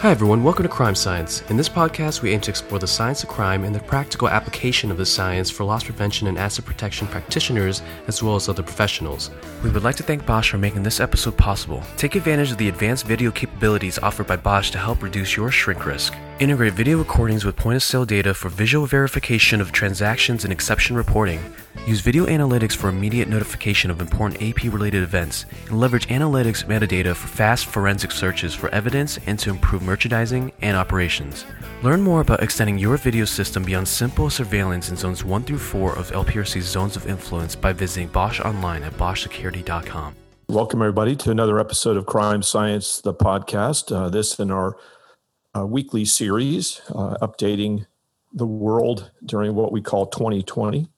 Hi, everyone. Welcome to Crime Science. In this podcast, we aim to explore the science of crime and the practical application of the science for loss prevention and asset protection practitioners, as well as other professionals. We would like to thank Bosch for making this episode possible. Take advantage of the advanced video capabilities offered by Bosch to help reduce your shrink risk. Integrate video recordings with point of sale data for visual verification of transactions and exception reporting. Use video analytics for immediate notification of important AP related events, and leverage analytics metadata for fast forensic searches for evidence and to improve merchandising and operations. Learn more about extending your video system beyond simple surveillance in zones 1 through 4 of LPRC's zones of influence by visiting Bosch online at boschsecurity.com. Welcome, everybody, to another episode of Crime Science, the podcast. Uh, this in our uh, weekly series, uh, updating the world during what we call 2020.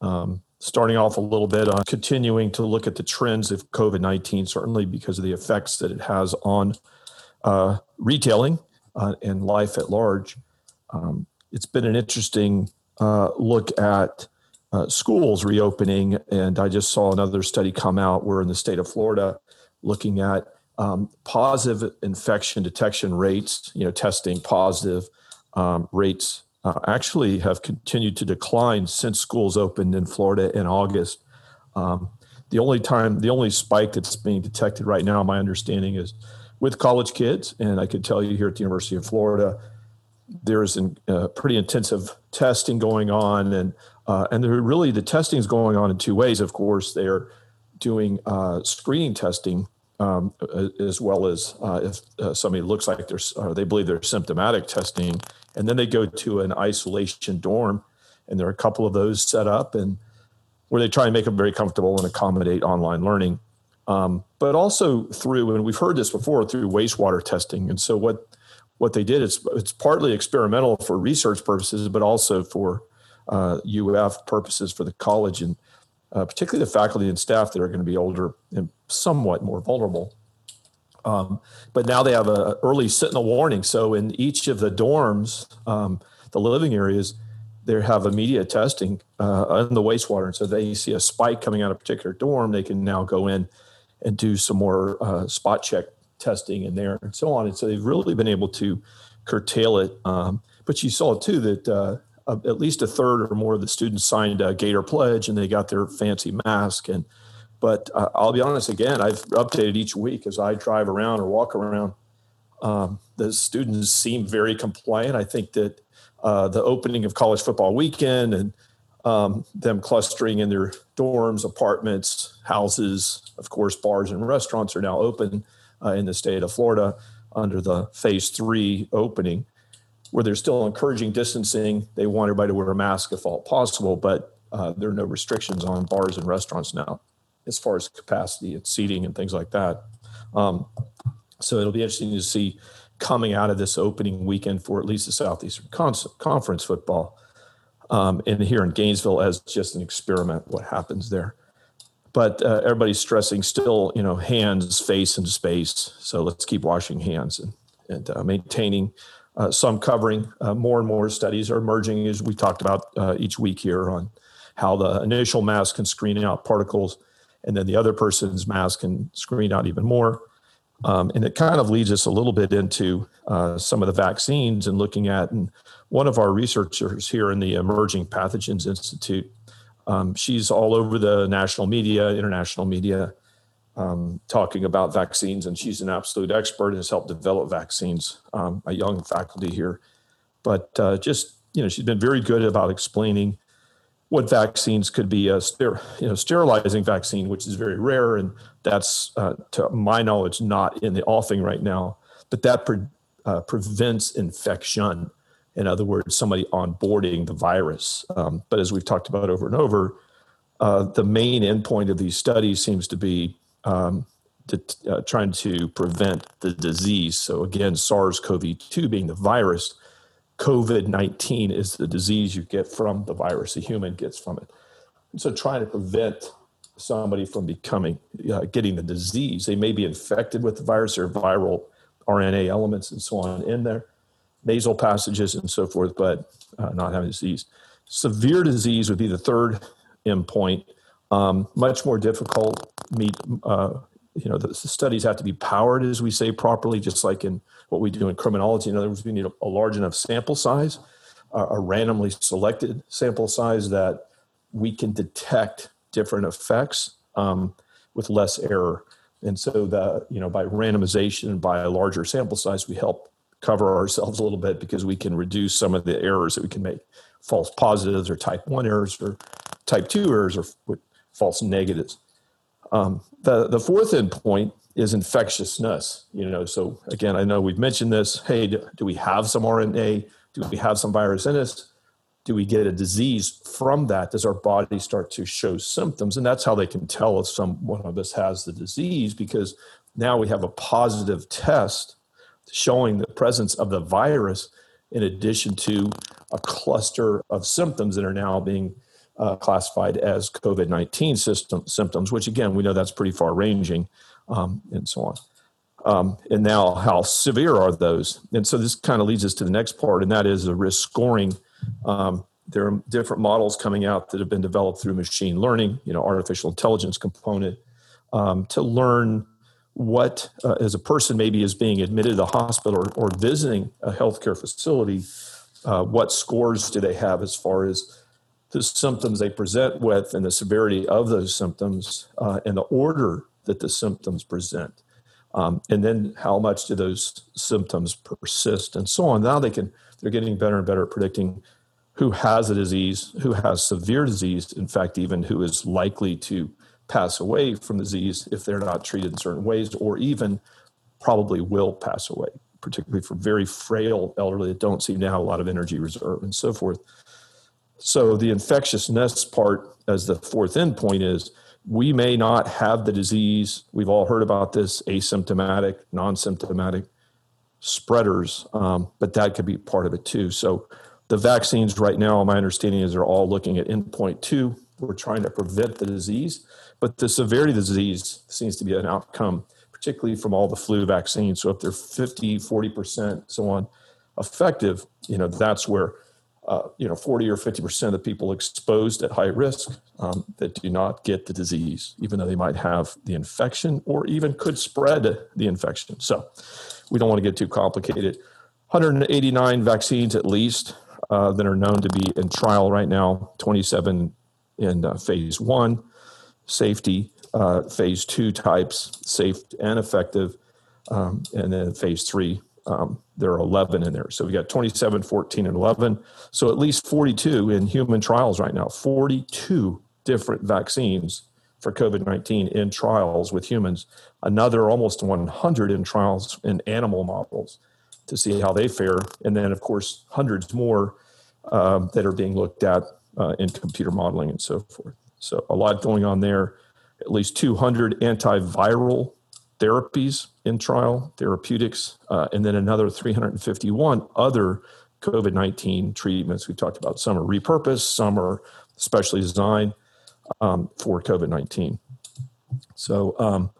Um, starting off a little bit on continuing to look at the trends of COVID 19, certainly because of the effects that it has on uh, retailing uh, and life at large. Um, it's been an interesting uh, look at uh, schools reopening, and I just saw another study come out. We're in the state of Florida looking at um, positive infection detection rates, you know, testing positive um, rates uh, actually have continued to decline since schools opened in Florida in August. Um, the only time, the only spike that's being detected right now, my understanding is with college kids. And I could tell you here at the University of Florida, there's an, uh, pretty intensive testing going on. And, uh, and really, the testing is going on in two ways. Of course, they're doing uh, screening testing um, as well as uh, if uh, somebody looks like they're, or they believe they're symptomatic testing and then they go to an isolation dorm and there are a couple of those set up and where they try and make them very comfortable and accommodate online learning. Um, but also through and we've heard this before through wastewater testing. And so what what they did is it's partly experimental for research purposes but also for uh, uf purposes for the college. And uh, particularly the faculty and staff that are going to be older and somewhat more vulnerable um, but now they have an early sentinel warning. So in each of the dorms, um, the living areas, they have immediate testing uh, the wastewater. And so they see a spike coming out of a particular dorm, they can now go in and do some more uh, spot check testing in there and so on. And so they've really been able to curtail it. Um, but you saw too that uh, at least a third or more of the students signed a Gator pledge and they got their fancy mask and but uh, I'll be honest again, I've updated each week as I drive around or walk around. Um, the students seem very compliant. I think that uh, the opening of college football weekend and um, them clustering in their dorms, apartments, houses, of course, bars and restaurants are now open uh, in the state of Florida under the phase three opening, where they're still encouraging distancing. They want everybody to wear a mask if all possible, but uh, there are no restrictions on bars and restaurants now as far as capacity and seating and things like that. Um, so it'll be interesting to see coming out of this opening weekend for at least the Southeastern Con- Conference football, um, and here in Gainesville as just an experiment, what happens there. But uh, everybody's stressing still, you know, hands, face, and space. So let's keep washing hands and, and uh, maintaining uh, some covering. Uh, more and more studies are emerging, as we talked about uh, each week here, on how the initial mask can screen out particles and then the other person's mask can screen out even more. Um, and it kind of leads us a little bit into uh, some of the vaccines and looking at, and one of our researchers here in the Emerging Pathogens Institute, um, she's all over the national media, international media, um, talking about vaccines, and she's an absolute expert and has helped develop vaccines. Um, a young faculty here, but uh, just you know, she's been very good about explaining what vaccines could be a ster- you know, sterilizing vaccine, which is very rare, and that's, uh, to my knowledge, not in the offing right now. But that pre- uh, prevents infection. In other words, somebody onboarding the virus. Um, but as we've talked about over and over, uh, the main endpoint of these studies seems to be um, to, uh, trying to prevent the disease. So again, SARS-CoV-2 being the virus COVID 19 is the disease you get from the virus, a human gets from it. So trying to prevent somebody from becoming, uh, getting the disease, they may be infected with the virus or viral RNA elements and so on in their nasal passages and so forth, but uh, not having disease. Severe disease would be the third endpoint. Um, much more difficult, meet, uh, you know, the, studies have to be powered, as we say properly, just like in what we do in criminology. In other words, we need a, a large enough sample size, a, a randomly selected sample size that we can detect different effects um, with less error. And so the you know by randomization and by a larger sample size, we help cover ourselves a little bit because we can reduce some of the errors that we can make, false positives or type one errors or type two errors or false negatives. Um, the the fourth endpoint is infectiousness. You know, so again, I know we've mentioned this. Hey, do, do we have some RNA? Do we have some virus in us? do we get a disease from that? Does our body start to show symptoms? And that's how they can tell if some one of us has the disease because now we have a positive test showing the presence of the virus in addition to a cluster of symptoms that are now being uh, classified as COVID 19 symptoms, which again, we know that's pretty far ranging um, and so on. Um, and now, how severe are those? And so, this kind of leads us to the next part, and that is the risk scoring um, there are different models coming out that have been developed through machine learning, you know, artificial intelligence component, um, to learn what, uh, as a person maybe is being admitted to the hospital or, or visiting a healthcare facility, uh, what scores do they have as far as the symptoms they present with and the severity of those symptoms uh, and the order that the symptoms present. Um, and then how much do those symptoms persist and so on. Now they can they're getting better and better at predicting who has a disease, who has severe disease, in fact, even who is likely to pass away from disease if they're not treated in certain ways, or even probably will pass away, particularly for very frail elderly that don't seem to have a lot of energy reserve and so forth. So the infectiousness part as the fourth endpoint is we may not have the disease. We've all heard about this asymptomatic, non symptomatic spreaders, um, but that could be part of it too. So the vaccines right now, my understanding is they're all looking at endpoint two. We're trying to prevent the disease, but the severity of the disease seems to be an outcome, particularly from all the flu vaccines. So if they're 50, 40%, so on, effective, you know, that's where uh, you know 40 or 50 percent of the people exposed at high risk um, that do not get the disease even though they might have the infection or even could spread the infection. So we don't want to get too complicated. 189 vaccines at least uh, that are known to be in trial right now 27 in uh, phase one. Safety uh, phase two types safe and effective um, and then phase three um, there are 11 in there. So we got 27, 14, and 11. So at least 42 in human trials right now, 42 different vaccines for COVID 19 in trials with humans, another almost 100 in trials in animal models to see how they fare. And then, of course, hundreds more uh, that are being looked at uh, in computer modeling and so forth. So a lot going on there. At least 200 antiviral therapies in trial, therapeutics, uh, and then another 351 other COVID 19 treatments. We've talked about some are repurposed, some are specially designed um, for COVID 19. So, um,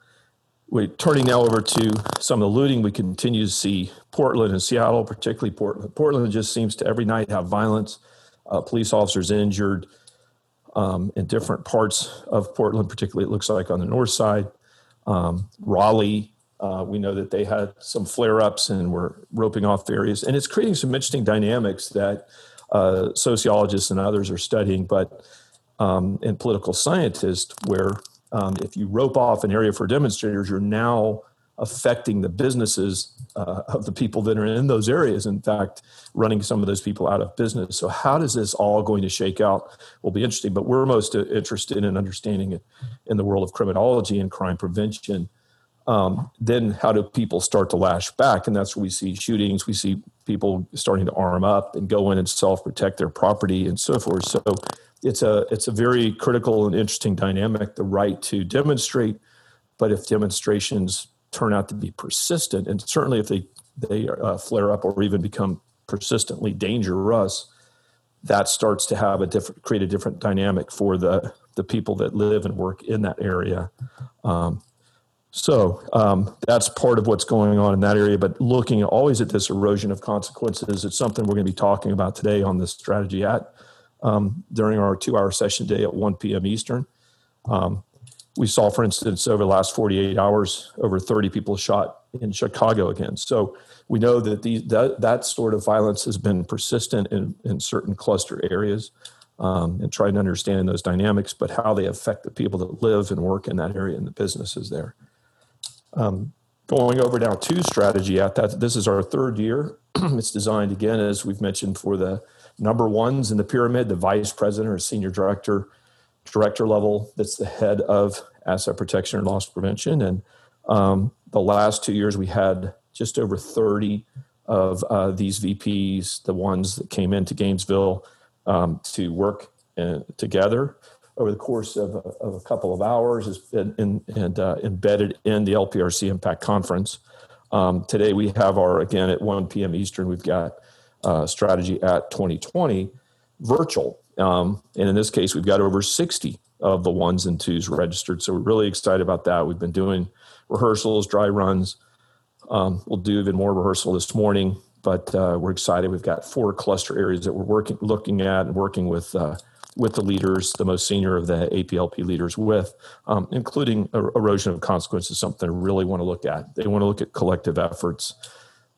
we turning now over to some of the looting. We continue to see Portland and Seattle, particularly Portland. Portland just seems to every night have violence, uh, police officers injured um, in different parts of Portland, particularly it looks like on the north side. Um, Raleigh, uh, we know that they had some flare ups and were roping off areas. And it's creating some interesting dynamics that uh, sociologists and others are studying, but um, and political scientists, where um, if you rope off an area for demonstrators, you're now affecting the businesses uh, of the people that are in those areas. In fact, running some of those people out of business. So, how does this all going to shake out? Will be interesting. But we're most interested in understanding it in the world of criminology and crime prevention. Um, then, how do people start to lash back? And that's where we see shootings. We see people starting to arm up and go in and self protect their property and so forth. So, it's a it's a very critical and interesting dynamic. The right to demonstrate, but if demonstrations turn out to be persistent, and certainly if they they uh, flare up or even become persistently dangerous, that starts to have a different create a different dynamic for the the people that live and work in that area. Um, so um, that's part of what's going on in that area. But looking always at this erosion of consequences, it's something we're going to be talking about today on this strategy at um, during our two-hour session day at 1 p.m. Eastern. Um, we saw, for instance, over the last 48 hours, over 30 people shot in Chicago again. So we know that these that, that sort of violence has been persistent in, in certain cluster areas um, and trying to understand those dynamics, but how they affect the people that live and work in that area and the businesses there. Um, going over now to strategy at that, this is our third year. it's designed again, as we've mentioned, for the number ones in the pyramid, the vice president or senior director, director level. That's the head of asset protection and loss prevention. And um, the last two years, we had just over 30 of uh, these VPs, the ones that came into Gainesville um, to work in, together over the course of a, of a couple of hours and, and uh, embedded in the LPRC Impact Conference. Um, today we have our, again, at 1 p.m. Eastern, we've got uh, Strategy at 2020 virtual. Um, and in this case, we've got over 60 of the ones and twos registered. So we're really excited about that. We've been doing rehearsals, dry runs. Um, we'll do even more rehearsal this morning, but uh, we're excited. We've got four cluster areas that we're working, looking at, and working with uh, with the leaders, the most senior of the APLP leaders, with um, including erosion of consequences, something they really want to look at. They want to look at collective efforts.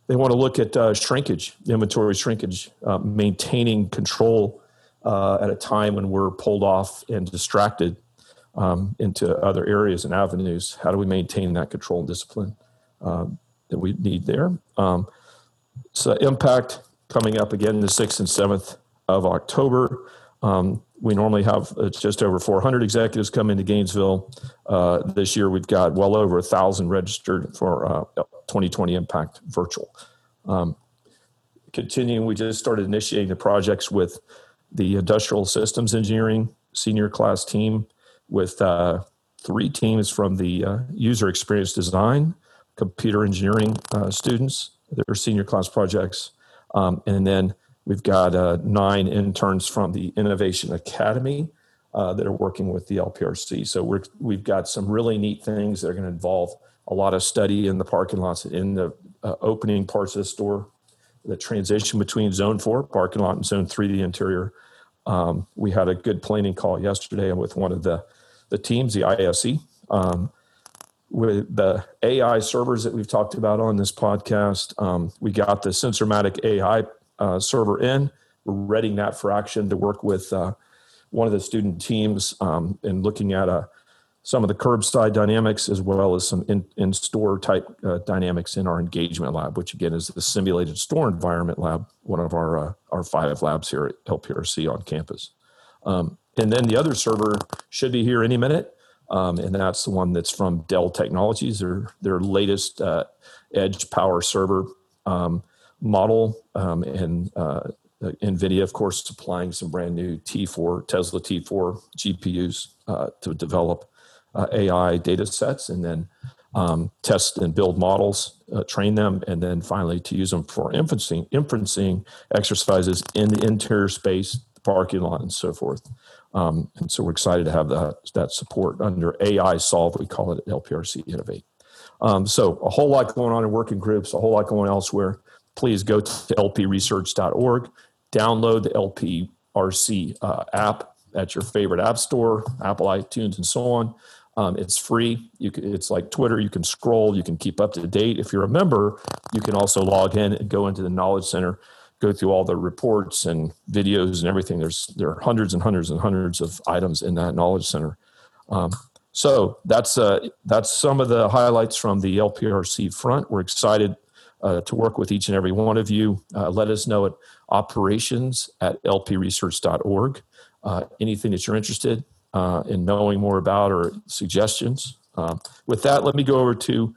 They want to look at uh, shrinkage, inventory shrinkage, uh, maintaining control uh, at a time when we're pulled off and distracted um, into other areas and avenues. How do we maintain that control and discipline um, that we need there? Um, so, impact coming up again the 6th and 7th of October. Um, we normally have uh, just over 400 executives come into Gainesville. Uh, this year, we've got well over a thousand registered for uh, 2020 Impact Virtual. Um, continuing, we just started initiating the projects with the industrial systems engineering senior class team with uh, three teams from the uh, user experience design, computer engineering uh, students, their senior class projects, um, and then we've got uh, nine interns from the Innovation Academy uh, that are working with the LPRC. So we're, we've got some really neat things that are going to involve a lot of study in the parking lots, in the uh, opening parts of the store, the transition between Zone Four parking lot and Zone Three, the interior. Um, we had a good planning call yesterday with one of the the teams, the ISE, um, with the AI servers that we've talked about on this podcast. Um, we got the Sensormatic AI uh, server in. We're readying that for action to work with uh, one of the student teams um, and looking at a some of the curbside dynamics as well as some in, in store type uh, dynamics in our engagement lab, which again is the simulated store environment lab, one of our uh, our five labs here at LPRC on campus. Um, and then the other server should be here any minute, um, and that's the one that's from Dell Technologies, their their latest uh, edge power server um, model, um, and uh, NVIDIA, of course, supplying some brand new T4 Tesla T4 GPUs uh, to develop uh, AI data sets and then um, test and build models, uh, train them, and then finally to use them for inferencing, inferencing exercises in the interior space, the parking lot, and so forth. Um, and so we're excited to have that, that support under AI Solve, we call it LPRC Innovate. Um, so a whole lot going on in working groups, a whole lot going elsewhere. Please go to lpresearch.org, download the LPRC uh, app at your favorite app store, Apple, iTunes, and so on. Um, it's free. Can, it's like Twitter. You can scroll. You can keep up to date. If you're a member, you can also log in and go into the Knowledge Center, go through all the reports and videos and everything. There's there are hundreds and hundreds and hundreds of items in that Knowledge Center. Um, so that's uh, that's some of the highlights from the LPRC front. We're excited uh, to work with each and every one of you. Uh, let us know at operations at lpresearch.org. Uh, anything that you're interested uh, in knowing more about or suggestions. Um, with that, let me go over to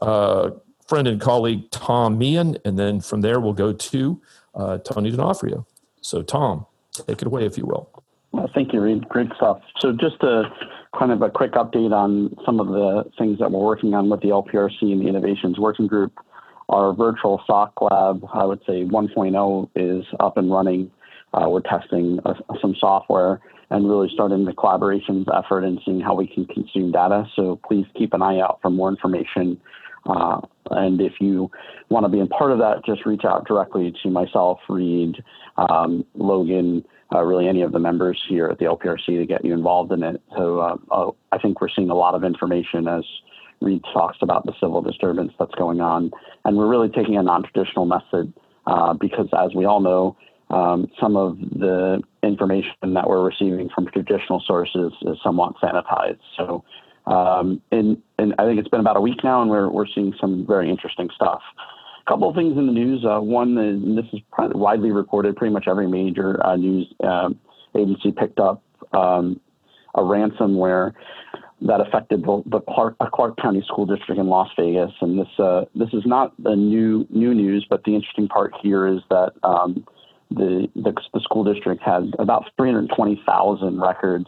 uh, friend and colleague Tom Meehan, and then from there we'll go to uh, Tony D'Onofrio. So, Tom, take it away if you will. Well, thank you, Read. Great stuff. So, just a kind of a quick update on some of the things that we're working on with the LPRC and the Innovations Working Group. Our virtual SOC lab, I would say 1.0, is up and running. Uh, we're testing uh, some software and really starting the collaborations effort and seeing how we can consume data. So please keep an eye out for more information Uh, and if you want to be a part of that, just reach out directly to myself, Read, um, Logan, uh, really any of the members here at the LPRC to get you involved in it. So uh, uh, I think we're seeing a lot of information as Read talks about the civil disturbance that's going on. And we're really taking a non traditional method uh, because, as we all know, um, some of the information that we're receiving from traditional sources is somewhat sanitized. So, um, and, and I think it's been about a week now, and we're, we're seeing some very interesting stuff. A couple of things in the news. Uh, one, and this is widely reported, pretty much every major uh, news uh, agency picked up um, a ransomware that affected the, the Clark, uh, Clark, County School District in Las Vegas. And this uh, this is not the new new news, but the interesting part here is that um, the, the, the school district had about 320,000 records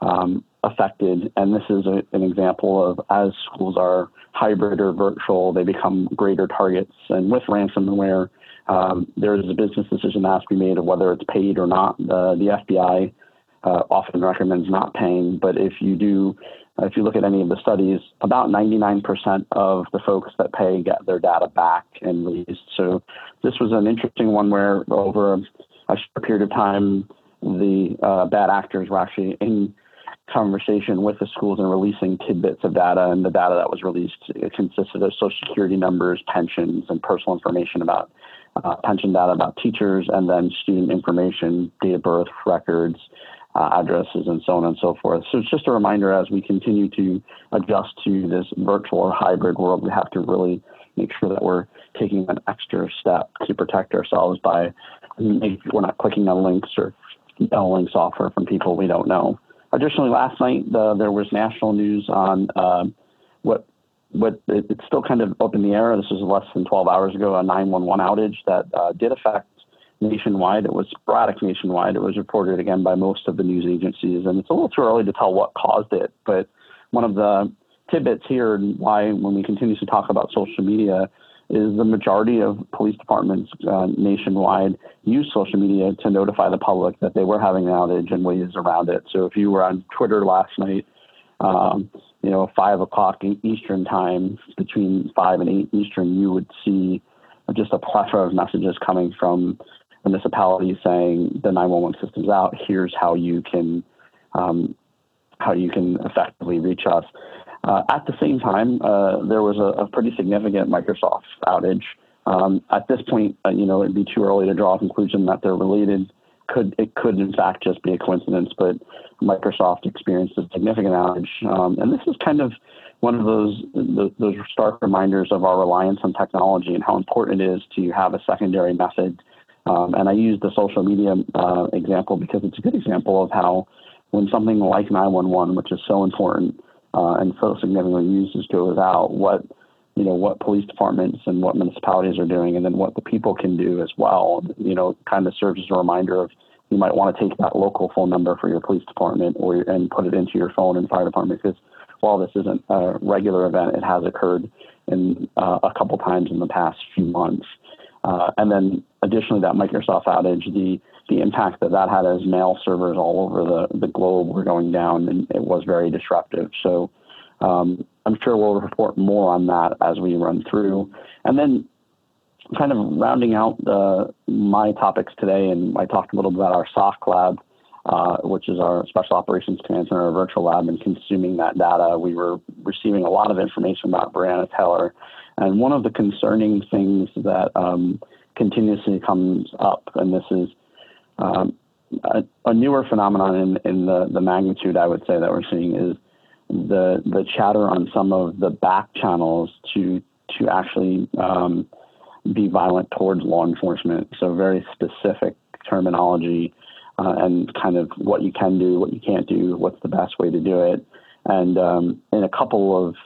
um, affected, and this is a, an example of as schools are hybrid or virtual, they become greater targets. And with ransomware, um, there is a business decision that has to be made of whether it's paid or not. Uh, the FBI uh, often recommends not paying, but if you do, if you look at any of the studies, about 99% of the folks that pay get their data back and released. So this was an interesting one where over a short period of time, the uh, bad actors were actually in conversation with the schools and releasing tidbits of data. And the data that was released consisted of social security numbers, pensions, and personal information about uh, pension data about teachers, and then student information, date of birth records, uh, addresses, and so on and so forth. So it's just a reminder as we continue to adjust to this virtual or hybrid world, we have to really make sure that we're taking an extra step to protect ourselves by we're not clicking on links or downloading software from people we don't know. Additionally, last night uh, there was national news on uh, what what it's still kind of up in the air. This was less than 12 hours ago, a 911 outage that uh, did affect nationwide. It was sporadic nationwide. It was reported again by most of the news agencies, and it's a little too early to tell what caused it. But one of the tidbits here, and why when we continue to talk about social media, is the majority of police departments uh, nationwide use social media to notify the public that they were having an outage and ways around it. So if you were on Twitter last night, um, you know, five o'clock Eastern time, between five and eight Eastern, you would see just a plethora of messages coming from municipalities saying the 911 system's out. Here's how you can um, how you can effectively reach us. Uh, at the same time, uh, there was a, a, pretty significant Microsoft outage. Um, at this point, uh, you know, it'd be too early to draw a conclusion that they're related. Could it could in fact just be a coincidence, but Microsoft experienced a significant outage, um, and this is kind of one of those those stark reminders of our reliance on technology and how important it is to have a secondary method. Um, and I use the social media uh, example because it's a good example of how when something like 911, which is so important, uh, and so significantly uses goes out, what you know what police departments and what municipalities are doing, and then what the people can do as well. You know, kind of serves as a reminder of you might want to take that local phone number for your police department or and put it into your phone and fire department because while this isn't a regular event, it has occurred in uh, a couple times in the past few months. Uh, and then additionally, that Microsoft outage, the the impact that that had as mail servers all over the, the globe were going down, and it was very disruptive. So um, I'm sure we'll report more on that as we run through. And then kind of rounding out the, my topics today, and I talked a little bit about our SOC lab, uh, which is our Special Operations Command Center, our virtual lab, and consuming that data. We were receiving a lot of information about Breonna Taylor. And one of the concerning things that um, continuously comes up, and this is um, a, a, newer phenomenon in, in the, the magnitude I would say that we're seeing is the the chatter on some of the back channels to to actually um, be violent towards law enforcement. So very specific terminology uh, and kind of what you can do, what you can't do, what's the best way to do it. And um, in a couple of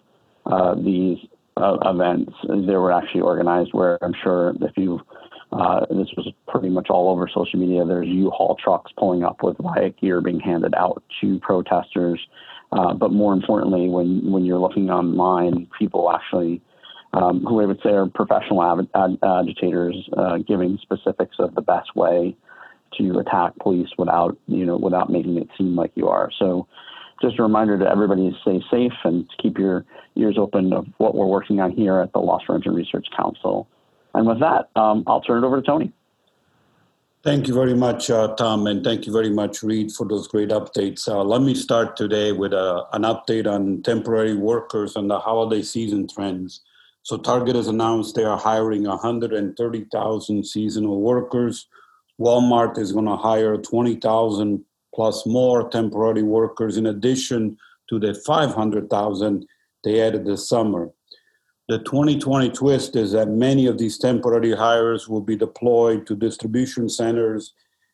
uh, these uh, events, they were actually organized where I'm sure if you uh, this was pretty much all over social media. There's U-Haul trucks pulling up with riot gear being handed out to protesters. Uh, but more importantly, when, when you're looking online, people actually, um, who I would say are professional ad- ad- agitators, uh, giving specifics of the best way to attack police without, you know, without making it seem like you are. So, just a reminder to everybody to stay safe and to keep your ears open of what we're working on here at the Loss Prevention Research Council. And with that, um, I'll turn it over to Tony. Thank you very much, uh, Tom, and thank you very much, Read, for those great updates. Uh, let me start today with uh, an update on temporary workers and the holiday season trends. So, Target has announced they are hiring 130,000 seasonal workers. Walmart is going to hire 20,000 plus more temporary workers in addition to the 500,000 they added this summer. The 2020 twist is that many of these temporary hires will be deployed to distribution centers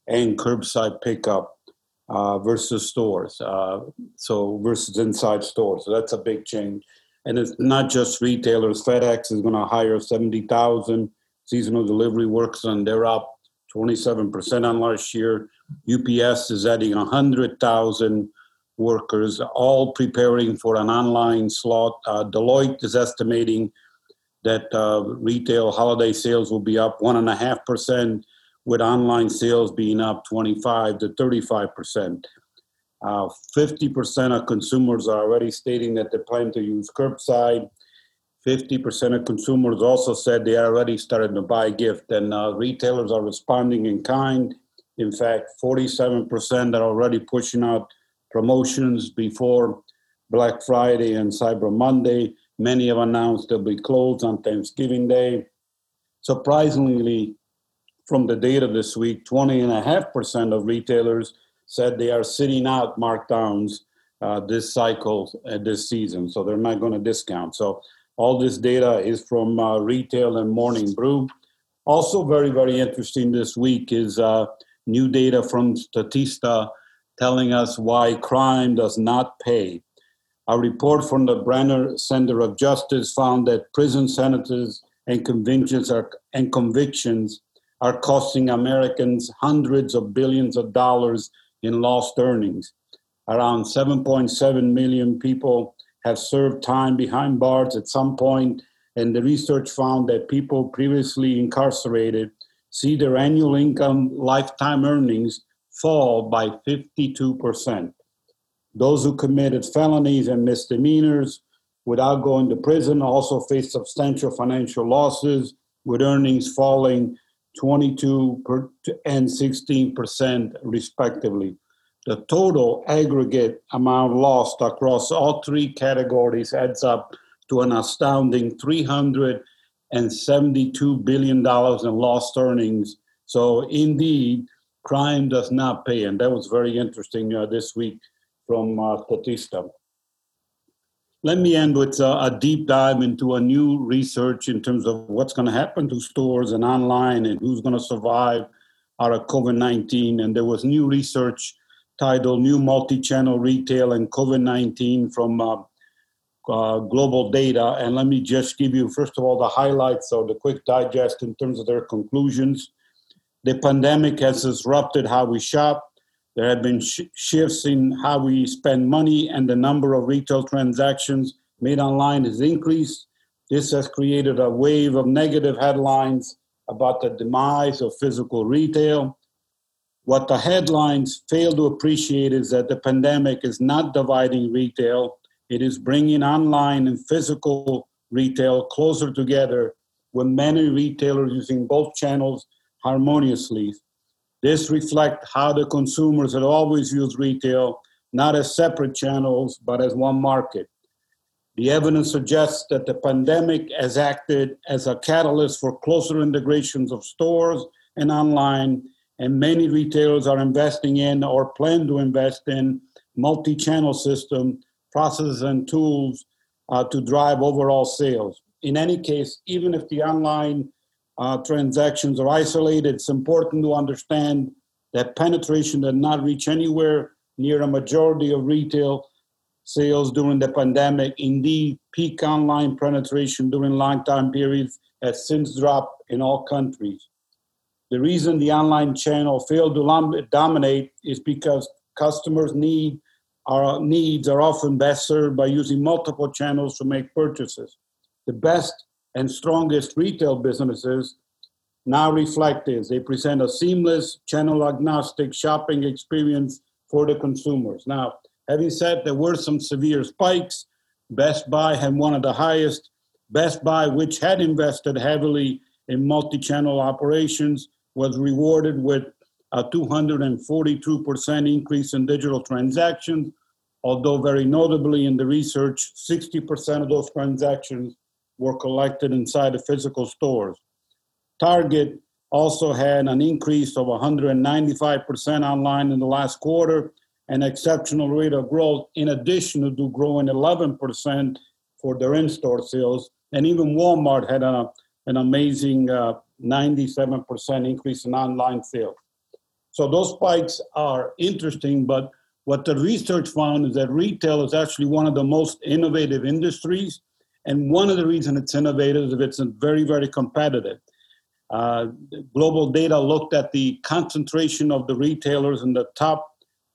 and curbside pickup uh, versus stores, uh, so versus inside stores. So that's a big change. And it's not just retailers. FedEx is going to hire 70,000 seasonal delivery workers, and they're up 27% on last year. UPS is adding 100,000 workers, all preparing for an online slot. Uh, Deloitte is estimating that uh, retail holiday sales will be up 1.5%, with online sales being up 25 to 35%. Uh, 50% of consumers are already stating that they plan to use curbside. 50% of consumers also said they already started to buy gift, and uh, retailers are responding in kind. In fact, 47% are already pushing out promotions before Black Friday and Cyber Monday. Many have announced they'll be closed on Thanksgiving Day. Surprisingly, from the data this week, 20.5% of retailers said they are sitting out markdowns uh, this cycle, uh, this season. So they're not going to discount. So all this data is from uh, retail and Morning Brew. Also, very, very interesting this week is uh, new data from Statista telling us why crime does not pay. A report from the Brennan Center of Justice found that prison sentences and convictions are, and convictions are costing Americans hundreds of billions of dollars in lost earnings. Around 7.7 million people have served time behind bars at some point, and the research found that people previously incarcerated see their annual income lifetime earnings fall by 52%. Those who committed felonies and misdemeanors without going to prison also face substantial financial losses, with earnings falling 22 and 16% respectively. The total aggregate amount lost across all three categories adds up to an astounding $372 billion in lost earnings. So, indeed, crime does not pay. And that was very interesting uh, this week from uh, Statista. Let me end with uh, a deep dive into a new research in terms of what's going to happen to stores and online and who's going to survive out of COVID 19. And there was new research titled New Multi Channel Retail and COVID 19 from uh, Global Data. And let me just give you, first of all, the highlights or the quick digest in terms of their conclusions. The pandemic has disrupted how we shop. There have been sh- shifts in how we spend money, and the number of retail transactions made online has increased. This has created a wave of negative headlines about the demise of physical retail. What the headlines fail to appreciate is that the pandemic is not dividing retail, it is bringing online and physical retail closer together, with many retailers using both channels harmoniously. This reflects how the consumers have always used retail, not as separate channels, but as one market. The evidence suggests that the pandemic has acted as a catalyst for closer integrations of stores and online, and many retailers are investing in or plan to invest in multi-channel system processes and tools uh, to drive overall sales. In any case, even if the online uh, transactions are isolated, it's important to understand that penetration did not reach anywhere near a majority of retail sales during the pandemic. Indeed, peak online penetration during long time periods has since dropped in all countries. The reason the online channel failed to dominate is because customers' need our needs are often best served by using multiple channels to make purchases. The best and strongest retail businesses now reflect this. They present a seamless, channel agnostic shopping experience for the consumers. Now, Having said there were some severe spikes, Best Buy had one of the highest. Best Buy, which had invested heavily in multi channel operations, was rewarded with a 242% increase in digital transactions, although very notably in the research, 60% of those transactions were collected inside the physical stores. Target also had an increase of 195% online in the last quarter, an exceptional rate of growth, in addition to growing 11% for their in store sales. And even Walmart had a, an amazing uh, 97% increase in online sales. So those spikes are interesting, but what the research found is that retail is actually one of the most innovative industries. And one of the reasons it's innovative is it's very, very competitive. Uh, GlobalData looked at the concentration of the retailers in the top,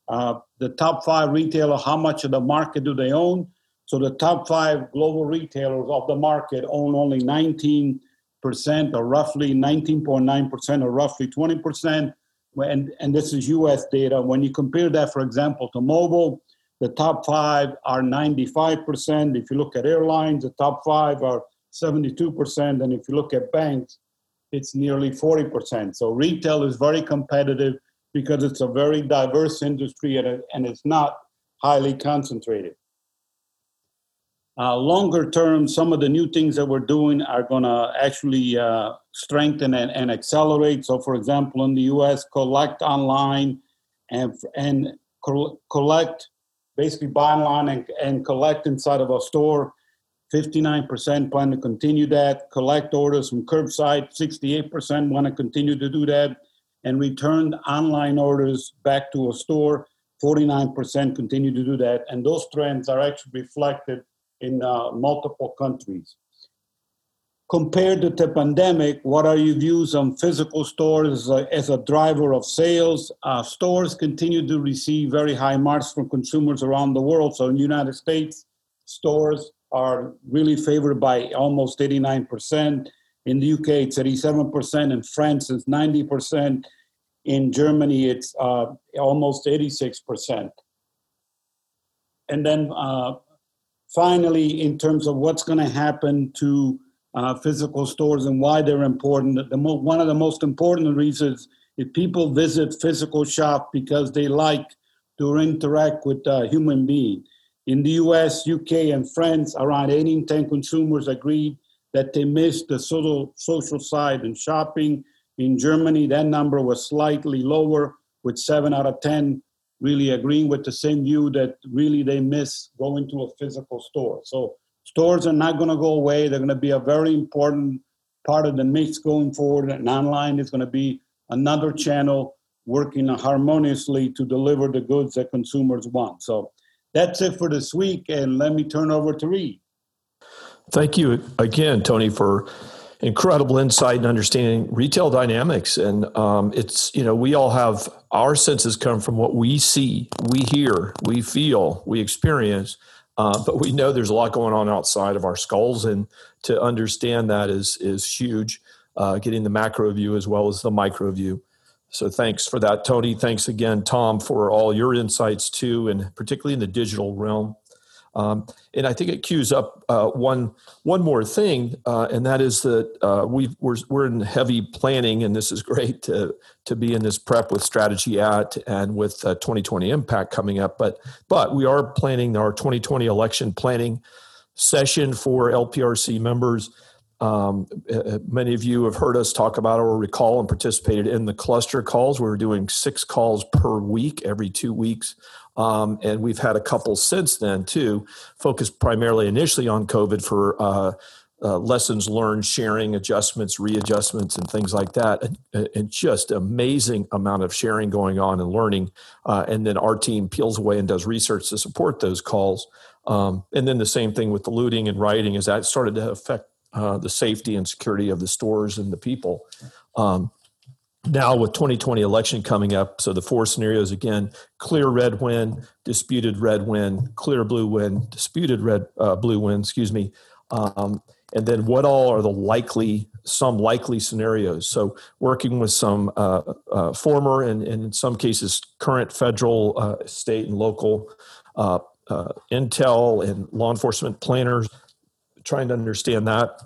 uh, the top five retailer. How much of the market do they own? So the top five global retailers of the market own only 19 percent, or roughly 19.9 percent, or roughly 20 percent and, and this is US data, when you compare that, for example, to mobile, the top five are 95%. If you look at airlines, the top five are 72%. And if you look at banks, it's nearly 40%. So retail is very competitive because it's a very diverse industry and, and it's not highly concentrated. Uh, longer term, some of the new things that we're doing are going to actually uh, strengthen and, and, accelerate. So, for example, in the US, collect online and, and collect, basically buy online and, and collect inside of a store. 59% plan to continue that. Collect orders from curbside, 68% want to continue to do that. And return online orders back to a store, 49% continue to do that. And those trends are actually reflected in uh, multiple countries. Compared to the pandemic, what are your views on physical stores as a, as a driver of sales? Uh, stores continue to receive very high marks from consumers around the world. So in the United States, stores are really favored by almost 89%. In the UK, it's 87%. In France, it's 90%. In Germany, it's uh, almost 86%. And then uh, finally, in terms of what's going to happen to uh, physical stores and why they're important, the mo- one of the most important reasons is people visit physical shop because they like to interact with a human being. In the US, UK, and France, around 8 in 10 consumers agreed that they missed the social, social side in shopping. In Germany, that number was slightly lower, with 7 out of 10 really agreeing with the same view that really they miss going to a physical store. So stores are not going to go away. They're going to be a very important part of the mix going forward. And online is going to be another channel working harmoniously to deliver the goods that consumers want. So that's it for this week. And let me turn over to Read. Thank you again, Tony, for incredible insight and understanding retail dynamics. And um, it's, you know, we all have our senses come from what we see, we hear, we feel, we experience. Uh, but we know there's a lot going on outside of our skulls, and to understand that is is huge. Uh, getting the macro view as well as the micro view. So thanks for that, Tony. Thanks again, Tom, for all your insights too, and particularly in the digital realm. Um, and I think it cues up uh, one one more thing, uh, and that is that uh, we we're we're in heavy planning, and this is great to to be in this prep with Strategy at and with 2020 Impact coming up. But but we are planning our 2020 election planning session for LPRC members. Um, uh, many of you have heard us talk about or recall and participated in the cluster calls. We're doing six calls per week, every two weeks um, and we've had a couple since then too, focused primarily initially on COVID for uh, uh, lessons learned, sharing, adjustments, readjustments, and things like that. And, and just amazing amount of sharing going on and learning. Uh, and then our team peels away and does research to support those calls. Um, and then the same thing with the looting and rioting as that started to affect uh, the safety and security of the stores and the people. Um, now with 2020 election coming up so the four scenarios again clear red win disputed red win clear blue win disputed red uh, blue win excuse me. Um, and then what all are the likely some likely scenarios? So working with some uh, uh, former and, and, in some cases current federal uh, state and local uh, uh, intel and law enforcement planners, trying to understand that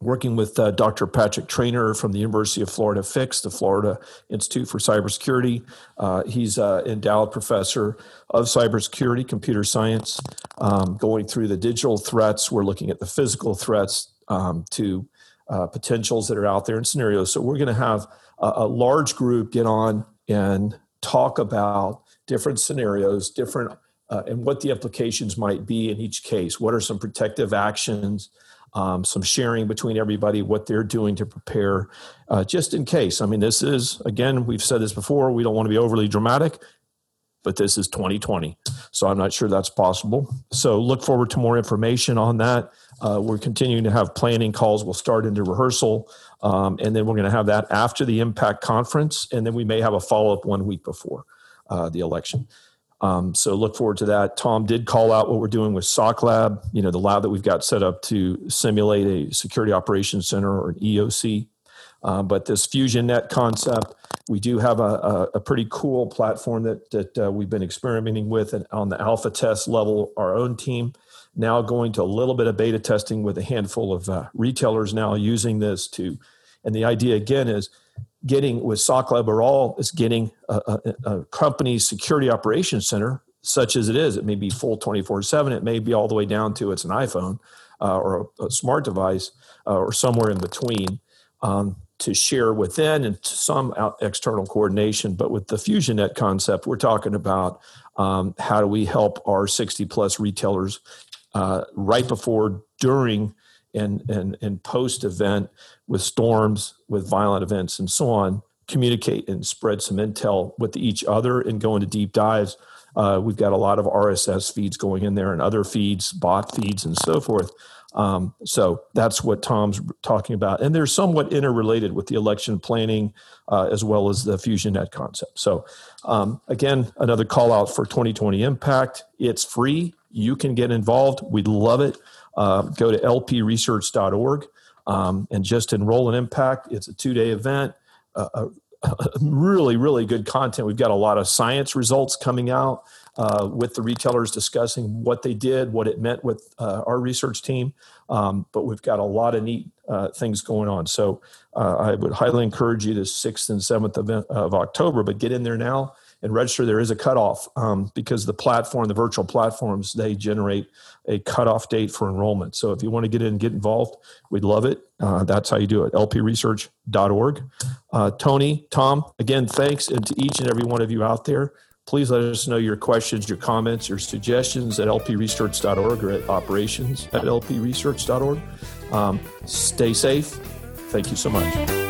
working with uh, Dr. Patrick Traynor from the University of Florida FICS, the Florida Institute for Cybersecurity. Uh, he's an endowed professor of cybersecurity, computer science, um, going through the digital threats. We're looking at the physical threats um, to uh, potentials that are out there and scenarios. So we're going to have a, a large group get on and talk about different scenarios, different uh, and what the applications might be in each case. What are some protective actions? Um, some sharing between everybody, what they're doing to prepare, uh, just in case. I mean, this is, again, we've said this before, we don't want to be overly dramatic, but this is 2020. So I'm not sure that's possible. So look forward to more information on that. Uh, we're continuing to have planning calls. We'll start into rehearsal, um, and then we're going to have that after the impact conference, and then we may have a follow up one week before uh, the election. Um, so look forward to that. Tom did call out what we're doing with SOC Lab, you know, the lab that we've got set up to simulate a security operations center or an EOC. Um, but this Fusion Net concept, we do have a, a, a pretty cool platform that, that uh, we've been experimenting with and on the alpha test level, our own team. Now going to a little bit of beta testing with a handful of uh, retailers now using this to, and the idea again is getting with SOC Lab overall is getting a, a, a company's security operations center, such as it is. It may be full 24 7, it may be all the way down to it's an iPhone uh, or a, a, smart device uh, or somewhere in between. Um, to share within and some external coordination. But with the FusionNet concept, we're talking about um, how do we help our 60 plus retailers uh, right before, during, and, and, and post event with storms, with violent events, and so on, communicate and spread some intel with each other and go into deep dives. Uh, we've got a lot of RSS feeds going in there and other feeds, bot feeds, and so forth. Um, so that's what Tom's talking about. And they're somewhat interrelated with the election planning uh, as well as the FusionNet concept. So, um, again, another call out for 2020 Impact. It's free. You can get involved. We'd love it. Uh, go to lpresearch.org um, and just enroll in Impact. It's a two day event. Uh, really, really good content. We've got a lot of science results coming out uh, with the retailers discussing what they did, what it meant with uh, our research team. Um, but we've got a lot of neat uh, things going on. So uh, I would highly encourage you to 6th and 7th of, of October, but get in there now and register, there is a cutoff um, because the platform, the virtual platforms, they generate a cutoff date for enrollment. So if you want to get in and get involved, we'd love it. Uh, that's how you do it. lpresearch.org. Uh, Tony, Tom, again, thanks, and to each and every one of you out there. Please let us know your questions, your comments, your suggestions at lpresearch.org or at operations at lpresearch.org. Um, stay safe. Thank you so much.